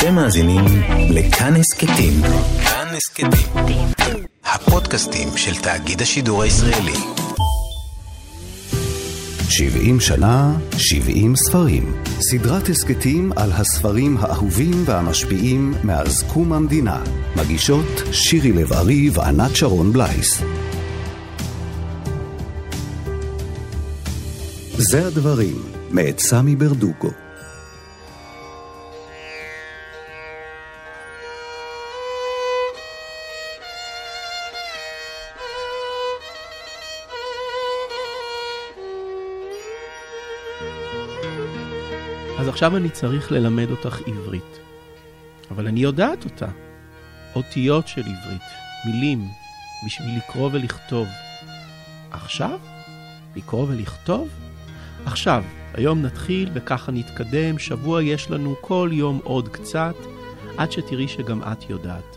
אתם מאזינים לכאן הסכתים. כאן הסכתים. הפודקאסטים של תאגיד השידור הישראלי. 70 שנה, 70 ספרים. סדרת הסכתים על הספרים האהובים והמשפיעים מאז קום המדינה. מגישות שירי לב-ארי וענת שרון בלייס. זה הדברים, מאת סמי ברדוגו. אז עכשיו אני צריך ללמד אותך עברית. אבל אני יודעת אותה. אותיות של עברית, מילים, בשביל לקרוא ולכתוב. עכשיו? לקרוא ולכתוב? עכשיו, היום נתחיל וככה נתקדם, שבוע יש לנו כל יום עוד קצת, עד שתראי שגם את יודעת.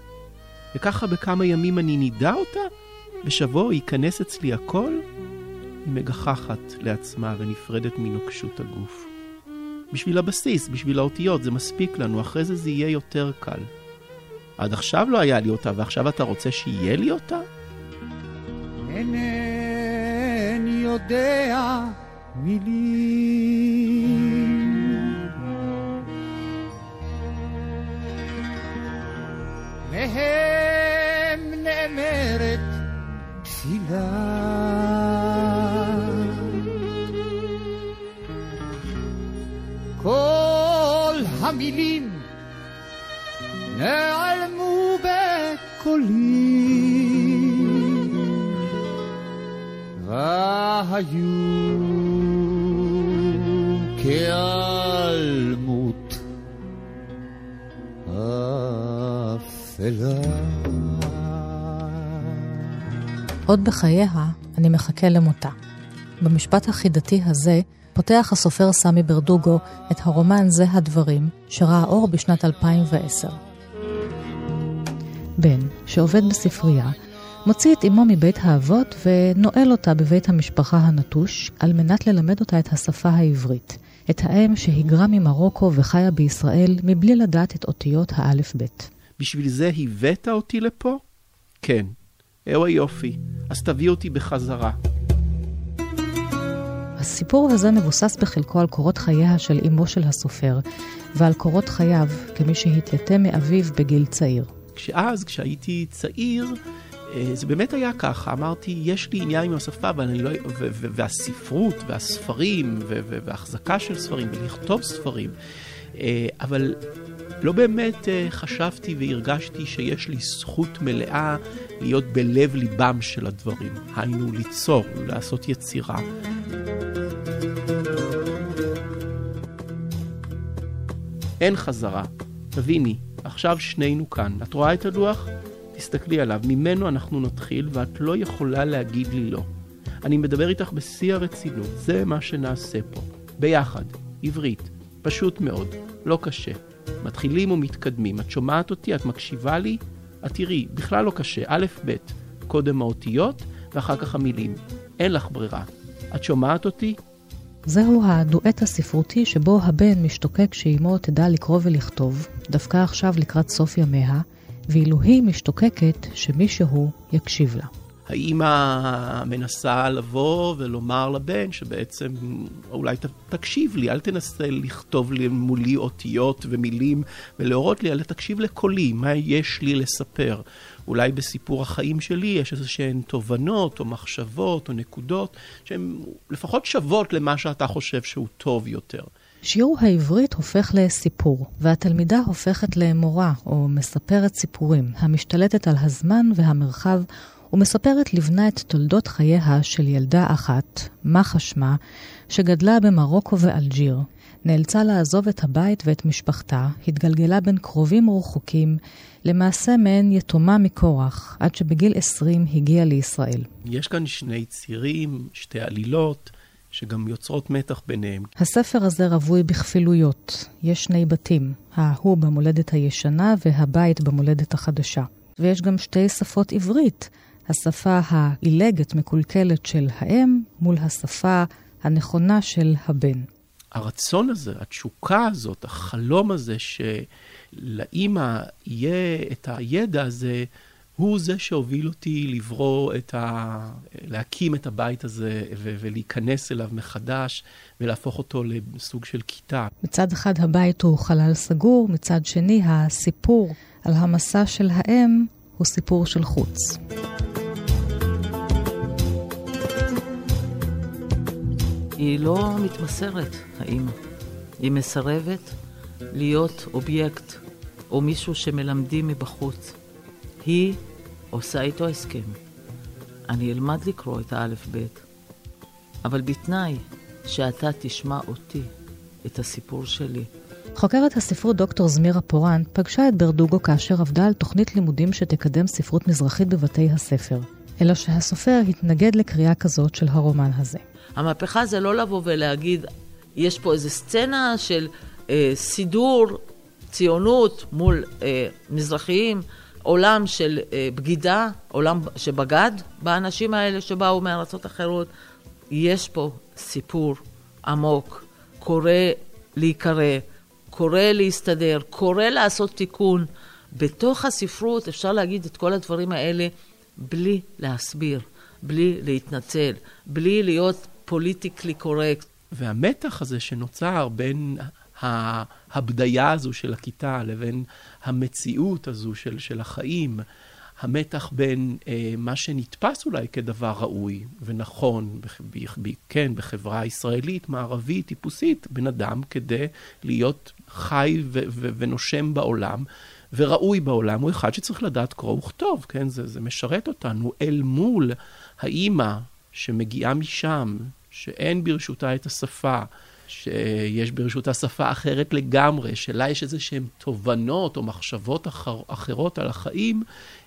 וככה בכמה ימים אני נידע אותה, ושבוע ייכנס אצלי הכל, היא מגחכת לעצמה ונפרדת מנוקשות הגוף. בשביל הבסיס, בשביל האותיות, זה מספיק לנו, אחרי זה זה יהיה יותר קל. עד עכשיו לא היה לי אותה, ועכשיו אתה רוצה שיהיה לי אותה? אינני יודע מילים. מהם נאמרת תפילה. המילים נעלמו בקולי והיו כעלמות אפלה. עוד בחייה אני מחכה למותה. במשפט החידתי הזה פותח הסופר סמי ברדוגו את הרומן זה הדברים, שראה אור בשנת 2010. בן, שעובד בספרייה, מוציא את אמו מבית האבות ונועל אותה בבית המשפחה הנטוש, על מנת ללמד אותה את השפה העברית. את האם שהיגרה ממרוקו וחיה בישראל מבלי לדעת את אותיות האלף-בית. בשביל זה הבאת אותי לפה? כן. אהו היופי. אז תביא אותי בחזרה. הסיפור הזה מבוסס בחלקו על קורות חייה של אמו של הסופר, ועל קורות חייו כמי שהתייתם מאביו בגיל צעיר. כשאז, כשהייתי צעיר, אה, זה באמת היה ככה, אמרתי, יש לי עניין עם השפה, אבל לא... ו- ו- והספרות, והספרים, ו- ו- והחזקה של ספרים, ולכתוב ספרים, אה, אבל לא באמת אה, חשבתי והרגשתי שיש לי זכות מלאה להיות בלב ליבם של הדברים. היינו, ליצור, לעשות יצירה. אין חזרה. תביני, עכשיו שנינו כאן. את רואה את הלוח? תסתכלי עליו. ממנו אנחנו נתחיל, ואת לא יכולה להגיד לי לא. אני מדבר איתך בשיא הרצינות, זה מה שנעשה פה. ביחד, עברית, פשוט מאוד, לא קשה. מתחילים ומתקדמים. את שומעת אותי? את מקשיבה לי? את תראי, בכלל לא קשה. א', ב', קודם האותיות, ואחר כך המילים. אין לך ברירה. את שומעת אותי? זהו הדואט הספרותי שבו הבן משתוקק שאימו תדע לקרוא ולכתוב, דווקא עכשיו לקראת סוף ימיה, ואילו היא משתוקקת שמישהו יקשיב לה. האימא מנסה לבוא ולומר לבן שבעצם אולי ת, תקשיב לי, אל תנסה לכתוב לי מולי אותיות ומילים ולהורות לי, אלא תקשיב לקולי, מה יש לי לספר. אולי בסיפור החיים שלי יש איזה שהן תובנות או מחשבות או נקודות שהן לפחות שוות למה שאתה חושב שהוא טוב יותר. שיעור העברית הופך לסיפור, והתלמידה הופכת למורה או מספרת סיפורים, המשתלטת על הזמן והמרחב ומספרת לבנה את תולדות חייה של ילדה אחת, מחה שמה, שגדלה במרוקו ואלג'יר. נאלצה לעזוב את הבית ואת משפחתה, התגלגלה בין קרובים ורחוקים, למעשה מעין יתומה מקורח, עד שבגיל 20 הגיעה לישראל. יש כאן שני צירים, שתי עלילות. שגם יוצרות מתח ביניהם. הספר הזה רווי בכפילויות. יש שני בתים, ההוא במולדת הישנה והבית במולדת החדשה. ויש גם שתי שפות עברית, השפה העילגת, מקולקלת של האם, מול השפה הנכונה של הבן. הרצון הזה, התשוקה הזאת, החלום הזה שלאימא יהיה את הידע הזה, הוא זה שהוביל אותי לברוא את ה... להקים את הבית הזה ו- ולהיכנס אליו מחדש ולהפוך אותו לסוג של כיתה. מצד אחד הבית הוא חלל סגור, מצד שני הסיפור על המסע של האם הוא סיפור של חוץ. היא לא מתמסרת, האימא. היא מסרבת להיות אובייקט או מישהו שמלמדים מבחוץ. היא עושה איתו הסכם. אני אלמד לקרוא את האלף-בית, אבל בתנאי שאתה תשמע אותי, את הסיפור שלי. חוקרת הספרות דוקטור זמירה פורן פגשה את ברדוגו כאשר עבדה על תוכנית לימודים שתקדם ספרות מזרחית בבתי הספר. אלא שהסופר התנגד לקריאה כזאת של הרומן הזה. המהפכה זה לא לבוא ולהגיד, יש פה איזו סצנה של אה, סידור, ציונות מול אה, מזרחיים, עולם של אה, בגידה, עולם שבגד באנשים האלה שבאו מארצות אחרות. יש פה סיפור עמוק, קורא להיקרא, קורא להסתדר, קורא לעשות תיקון. בתוך הספרות אפשר להגיד את כל הדברים האלה בלי להסביר, בלי להתנצל, בלי להיות פוליטיקלי קורקט. והמתח הזה שנוצר בין ההבדיה הזו של הכיתה לבין המציאות הזו של, של החיים, המתח בין אה, מה שנתפס אולי כדבר ראוי ונכון, בח, ב, כן, בחברה ישראלית, מערבית, טיפוסית, בן אדם כדי להיות חי ו, ו, ונושם בעולם, וראוי בעולם, הוא אחד שצריך לדעת קרוא וכתוב, כן? זה, זה משרת אותנו אל מול האימא שמגיעה משם, שאין ברשותה את השפה, שיש ברשותה שפה אחרת לגמרי, שלה יש איזה שהן תובנות או מחשבות אחר, אחרות על החיים,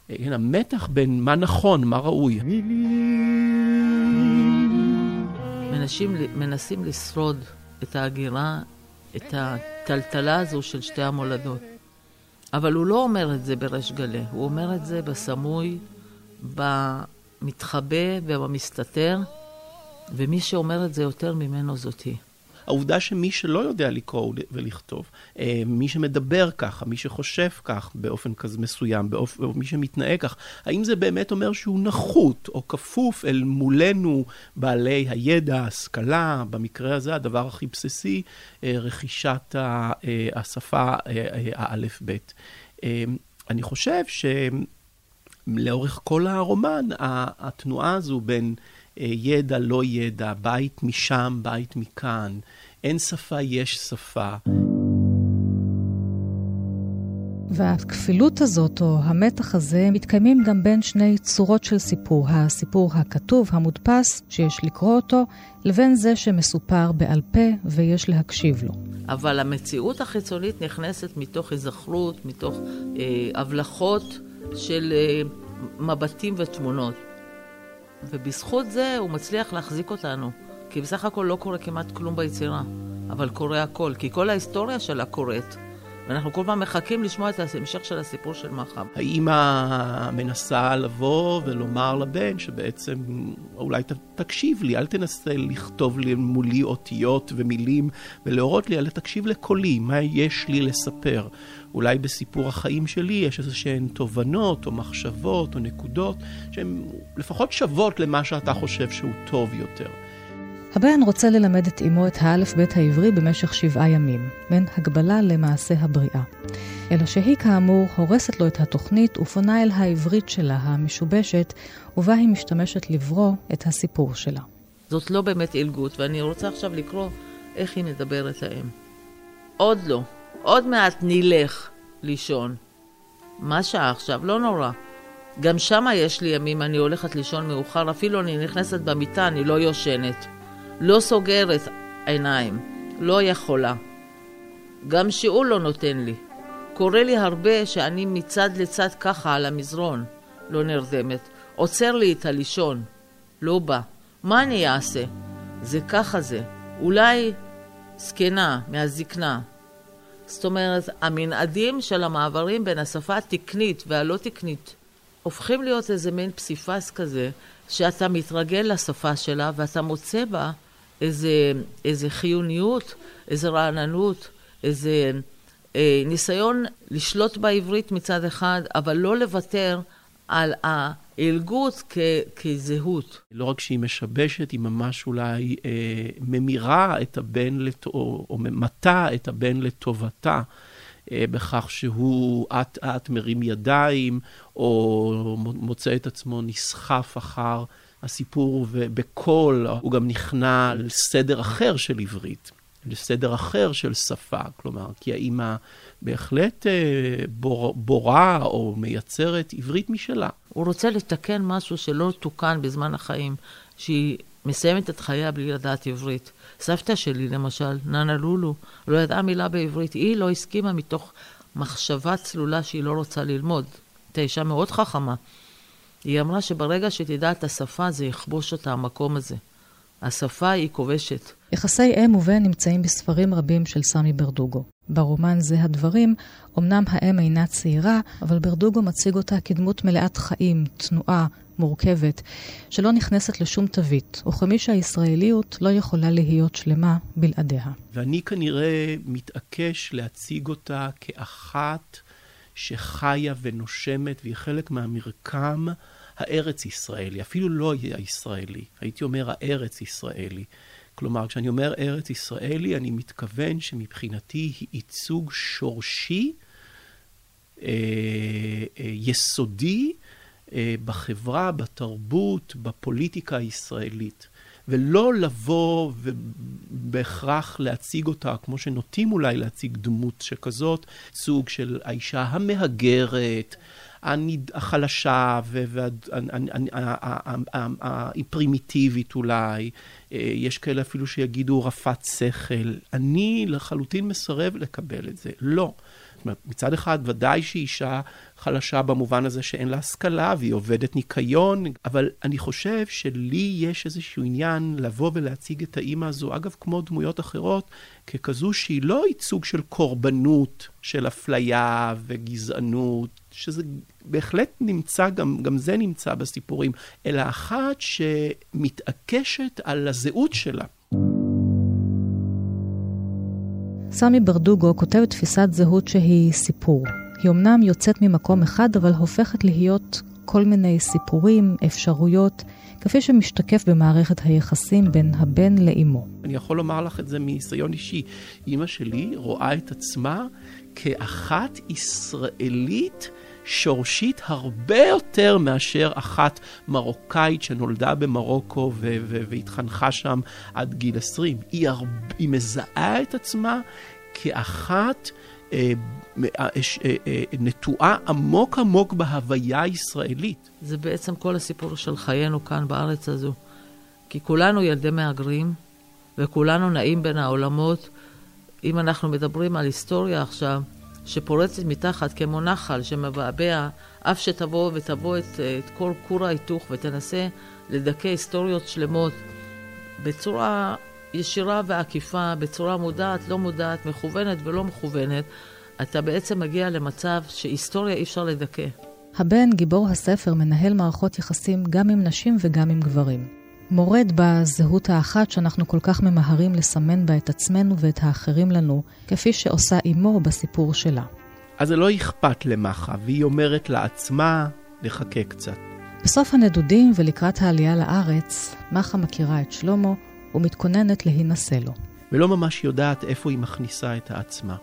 כן, המתח בין מה נכון, מה ראוי. מנסים, מנסים לשרוד את ההגירה, את הטלטלה הזו של שתי המולדות. אבל הוא לא אומר את זה בריש גלי, הוא אומר את זה בסמוי, במתחבא ובמסתתר, ומי שאומר את זה יותר ממנו זאתי. העובדה שמי שלא יודע לקרוא ולכתוב, אה, מי שמדבר ככה, מי שחושב כך באופן כזה מסוים, באופ... מי שמתנהג כך, האם זה באמת אומר שהוא נחות או כפוף אל מולנו בעלי הידע, ההשכלה, במקרה הזה הדבר הכי בסיסי, אה, רכישת אה, השפה האלף-בית. אני חושב שלאורך כל הרומן, התנועה הזו בין... ידע, לא ידע, בית משם, בית מכאן, אין שפה, יש שפה. והכפילות הזאת, או המתח הזה, מתקיימים גם בין שני צורות של סיפור. הסיפור הכתוב, המודפס, שיש לקרוא אותו, לבין זה שמסופר בעל פה ויש להקשיב לו. אבל המציאות החיצונית נכנסת מתוך היזכרות, מתוך אה, הבלחות של אה, מבטים ותמונות. ובזכות זה הוא מצליח להחזיק אותנו. כי בסך הכל לא קורה כמעט כלום ביצירה, אבל קורה הכל, כי כל ההיסטוריה שלה קורית. ואנחנו כל פעם מחכים לשמוע את ההמשך של הסיפור של מחב. האימא מנסה לבוא ולומר לבן שבעצם אולי ת, תקשיב לי, אל תנסה לכתוב לי מולי אותיות ומילים ולהורות לי, אלא תקשיב לקולי, מה יש לי לספר. אולי בסיפור החיים שלי יש איזה שהן תובנות או מחשבות או נקודות שהן לפחות שוות למה שאתה חושב שהוא טוב יותר. הבן רוצה ללמד את אמו את האלף-בית העברי במשך שבעה ימים, בין הגבלה למעשה הבריאה. אלא שהיא כאמור הורסת לו את התוכנית ופונה אל העברית שלה, המשובשת, ובה היא משתמשת לברוא את הסיפור שלה. זאת לא באמת עילגות, ואני רוצה עכשיו לקרוא איך היא מדברת האם. עוד לא, עוד מעט נלך לישון. מה שעה עכשיו? לא נורא. גם שמה יש לי ימים, אני הולכת לישון מאוחר, אפילו אני נכנסת במיטה, אני לא יושנת. לא סוגרת עיניים, לא יכולה. גם שיעול לא נותן לי. קורה לי הרבה שאני מצד לצד ככה על המזרון, לא נרדמת. עוצר לי את הלישון, לא בא. מה אני אעשה? זה ככה זה. אולי זקנה מהזקנה. זאת אומרת, המנעדים של המעברים בין השפה התקנית והלא תקנית הופכים להיות איזה מין פסיפס כזה, שאתה מתרגל לשפה שלה ואתה מוצא בה איזה, איזה חיוניות, איזה רעננות, איזה אה, ניסיון לשלוט בעברית מצד אחד, אבל לא לוותר על העילגות כ, כזהות. לא רק שהיא משבשת, היא ממש אולי אה, ממירה את הבן, לת... או, או מטה את הבן לטובתה. אה, בכך שהוא אט אט מרים ידיים, או מוצא את עצמו נסחף אחר הסיפור, ובקול הוא גם נכנע לסדר אחר של עברית, לסדר אחר של שפה. כלומר, כי האימא בהחלט אה, בור, בורה או מייצרת עברית משלה. הוא רוצה לתקן משהו שלא תוקן בזמן החיים, שהיא מסיימת את חייה בלי לדעת עברית. סבתא שלי, למשל, ננה לולו, לא ידעה מילה בעברית. היא לא הסכימה מתוך מחשבה צלולה שהיא לא רוצה ללמוד. הייתה אישה מאוד חכמה. היא אמרה שברגע שתדע את השפה, זה יכבוש אותה, המקום הזה. השפה היא כובשת. יחסי אם ובן נמצאים בספרים רבים של סמי ברדוגו. ברומן זה הדברים, אמנם האם אינה צעירה, אבל ברדוגו מציג אותה כדמות מלאת חיים, תנועה, מורכבת, שלא נכנסת לשום תווית, וכמי שהישראליות לא יכולה להיות שלמה בלעדיה. ואני כנראה מתעקש להציג אותה כאחת שחיה ונושמת, והיא חלק מהמרקם הארץ-ישראלי, אפילו לא הישראלי, הייתי אומר הארץ-ישראלי. כלומר, כשאני אומר ארץ ישראלי, אני מתכוון שמבחינתי היא ייצוג שורשי, אה, אה, יסודי, אה, בחברה, בתרבות, בפוליטיקה הישראלית. ולא לבוא ובהכרח להציג אותה, כמו שנוטים אולי להציג דמות שכזאת, סוג של האישה המהגרת, החלשה והיא פרימיטיבית אולי, אה, יש כאלה אפילו שיגידו רפת שכל. אני לחלוטין מסרב לקבל את זה. לא. אומרת, מצד אחד, ודאי שהיא אישה חלשה במובן הזה שאין לה השכלה והיא עובדת ניקיון, אבל אני חושב שלי יש איזשהו עניין לבוא ולהציג את האימא הזו, אגב, כמו דמויות אחרות, ככזו שהיא לא ייצוג של קורבנות, של אפליה וגזענות, שזה בהחלט נמצא, גם, גם זה נמצא בסיפורים, אלא אחת שמתעקשת על הזהות שלה. סמי ברדוגו כותב תפיסת זהות שהיא סיפור. היא אמנם יוצאת ממקום אחד, אבל הופכת להיות כל מיני סיפורים, אפשרויות, כפי שמשתקף במערכת היחסים בין הבן לאימו. אני יכול לומר לך את זה מניסיון אישי. אימא שלי רואה את עצמה כאחת ישראלית שורשית הרבה יותר מאשר אחת מרוקאית שנולדה במרוקו והתחנכה שם עד גיל 20. היא, הרב... היא מזהה את עצמה כאחת אה, אה, אה, אה, נטועה עמוק עמוק בהוויה הישראלית. זה בעצם כל הסיפור של חיינו כאן בארץ הזו. כי כולנו ילדי מהגרים, וכולנו נעים בין העולמות. אם אנחנו מדברים על היסטוריה עכשיו, שפורצת מתחת כמו נחל שמבעבע, אף שתבוא ותבוא את, את כל כור ההיתוך ותנסה לדכא היסטוריות שלמות בצורה ישירה ועקיפה, בצורה מודעת, לא מודעת, מכוונת ולא מכוונת, אתה בעצם מגיע למצב שהיסטוריה אי אפשר לדכא. הבן, גיבור הספר, מנהל מערכות יחסים גם עם נשים וגם עם גברים. מורד בזהות האחת שאנחנו כל כך ממהרים לסמן בה את עצמנו ואת האחרים לנו, כפי שעושה אמו בסיפור שלה. אז זה לא אכפת למחה, והיא אומרת לעצמה, נחכה קצת. בסוף הנדודים ולקראת העלייה לארץ, מחה מכירה את שלמה ומתכוננת להינשא לו. ולא ממש יודעת איפה היא מכניסה את העצמה.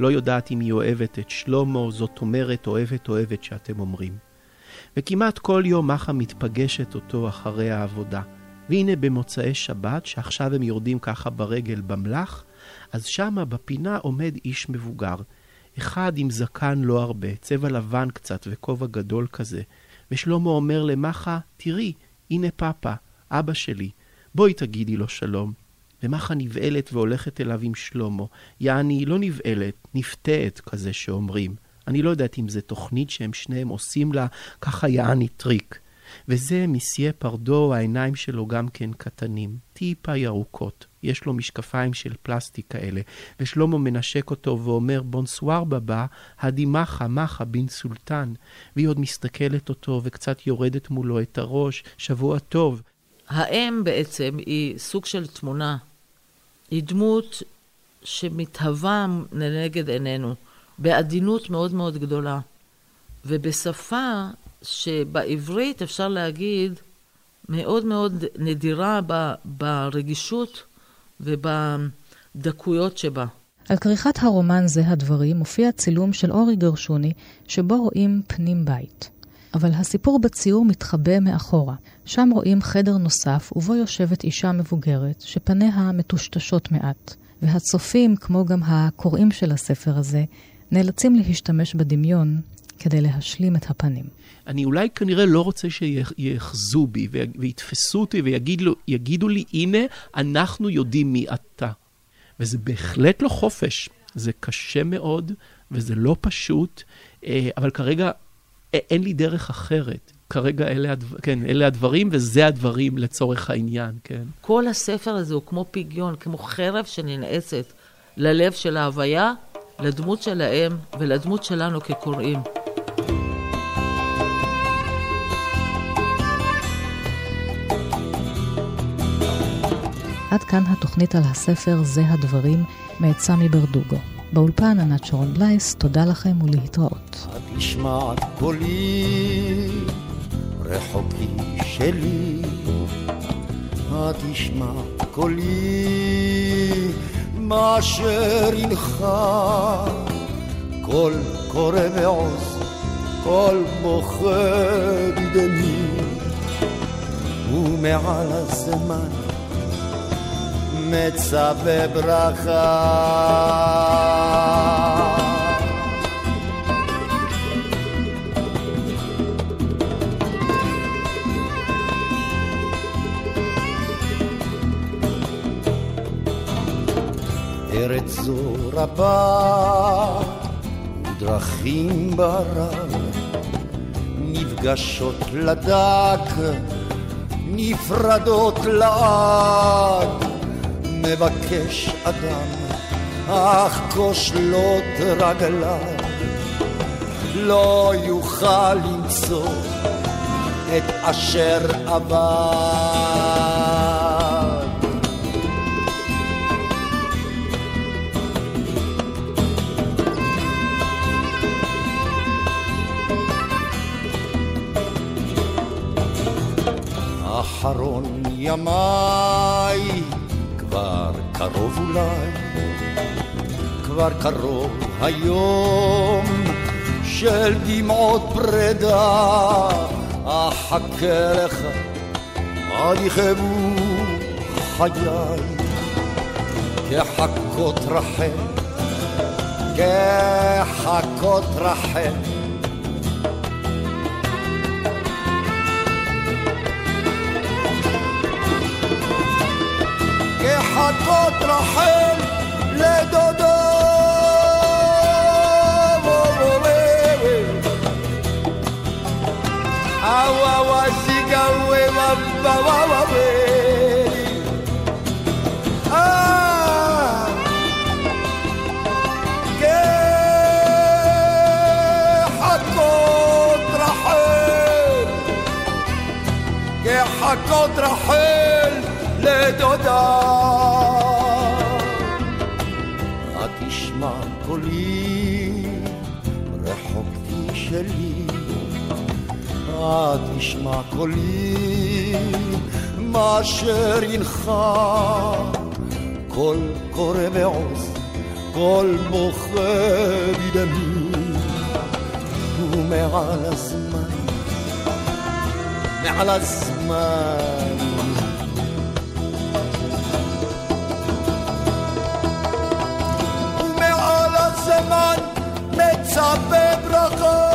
לא יודעת אם היא אוהבת את שלמה, זאת אומרת אוהבת אוהבת שאתם אומרים. וכמעט כל יום מחה מתפגשת אותו אחרי העבודה. והנה במוצאי שבת, שעכשיו הם יורדים ככה ברגל במלח, אז שמה בפינה עומד איש מבוגר. אחד עם זקן לא הרבה, צבע לבן קצת וכובע גדול כזה. ושלמה אומר למחה, תראי, הנה פאפה, אבא שלי, בואי תגידי לו שלום. ומחה נבהלת והולכת אליו עם שלמה. יעני, לא נבהלת, נפתעת כזה שאומרים. אני לא יודעת אם זו תוכנית שהם שניהם עושים לה, ככה יעני טריק. וזה מסיה פרדו, העיניים שלו גם כן קטנים, טיפה ירוקות. יש לו משקפיים של פלסטיק כאלה, ושלמה מנשק אותו ואומר, בונסואר בבא, הדי מחה, מחה, בן סולטן. והיא עוד מסתכלת אותו וקצת יורדת מולו את הראש, שבוע טוב. האם בעצם היא סוג של תמונה. היא דמות שמתהווה לנגד עינינו, בעדינות מאוד מאוד גדולה. ובשפה שבעברית אפשר להגיד מאוד מאוד נדירה ברגישות ובדקויות שבה. על כריכת הרומן זה הדברים מופיע צילום של אורי גרשוני, שבו רואים פנים בית. אבל הסיפור בציור מתחבא מאחורה. שם רואים חדר נוסף, ובו יושבת אישה מבוגרת, שפניה מטושטשות מעט. והצופים, כמו גם הקוראים של הספר הזה, נאלצים להשתמש בדמיון כדי להשלים את הפנים. אני אולי כנראה לא רוצה שיאחזו בי ויתפסו אותי ויגידו לי, הנה, אנחנו יודעים מי אתה. וזה בהחלט לא חופש, זה קשה מאוד וזה לא פשוט, אה, אבל כרגע אין לי דרך אחרת. כרגע אלה, הדבר, כן, אלה הדברים, וזה הדברים לצורך העניין, כן. כל הספר הזה הוא כמו פיגיון, כמו חרב שננעצת ללב של ההוויה, לדמות שלהם ולדמות שלנו כקוראים. עד כאן התוכנית על הספר "זה הדברים" מאת סמי ברדוגו. באולפן ענת שרון בלייס, תודה לכם ולהתראות. התשמע קולי, רחוקי שלי, התשמע קולי, מה אשר ינחה, קול קורא ועוז, קול בוכה בדמי, ומעל הזמן מצווה ברכה. ארץ זו רבה ודרכים ברב נפגשות לדק נפרדות לעד מבקש אדם, אך כושלות רגליו, לא יוכל למצוא את אשר עבר. אחרון ימיי כבר קרוב אולי, כבר קרוב היום של דמעות פרידה, אחכה לך עד יכאבו חיי, כחכות רחל, כחכות רחל. هتترحل لدودو awa wasiga we wabba wawa we ah ke hakko trahe ke hakko trahe rahel לדודה. התשמע קולי, רחוקתי שלי. התשמע קולי, מה אשר ינחה. קול קורא בעוז, קול בוכה בדמי. ומעל הזמן, מעל הזמן הזמן מצפה ברכה.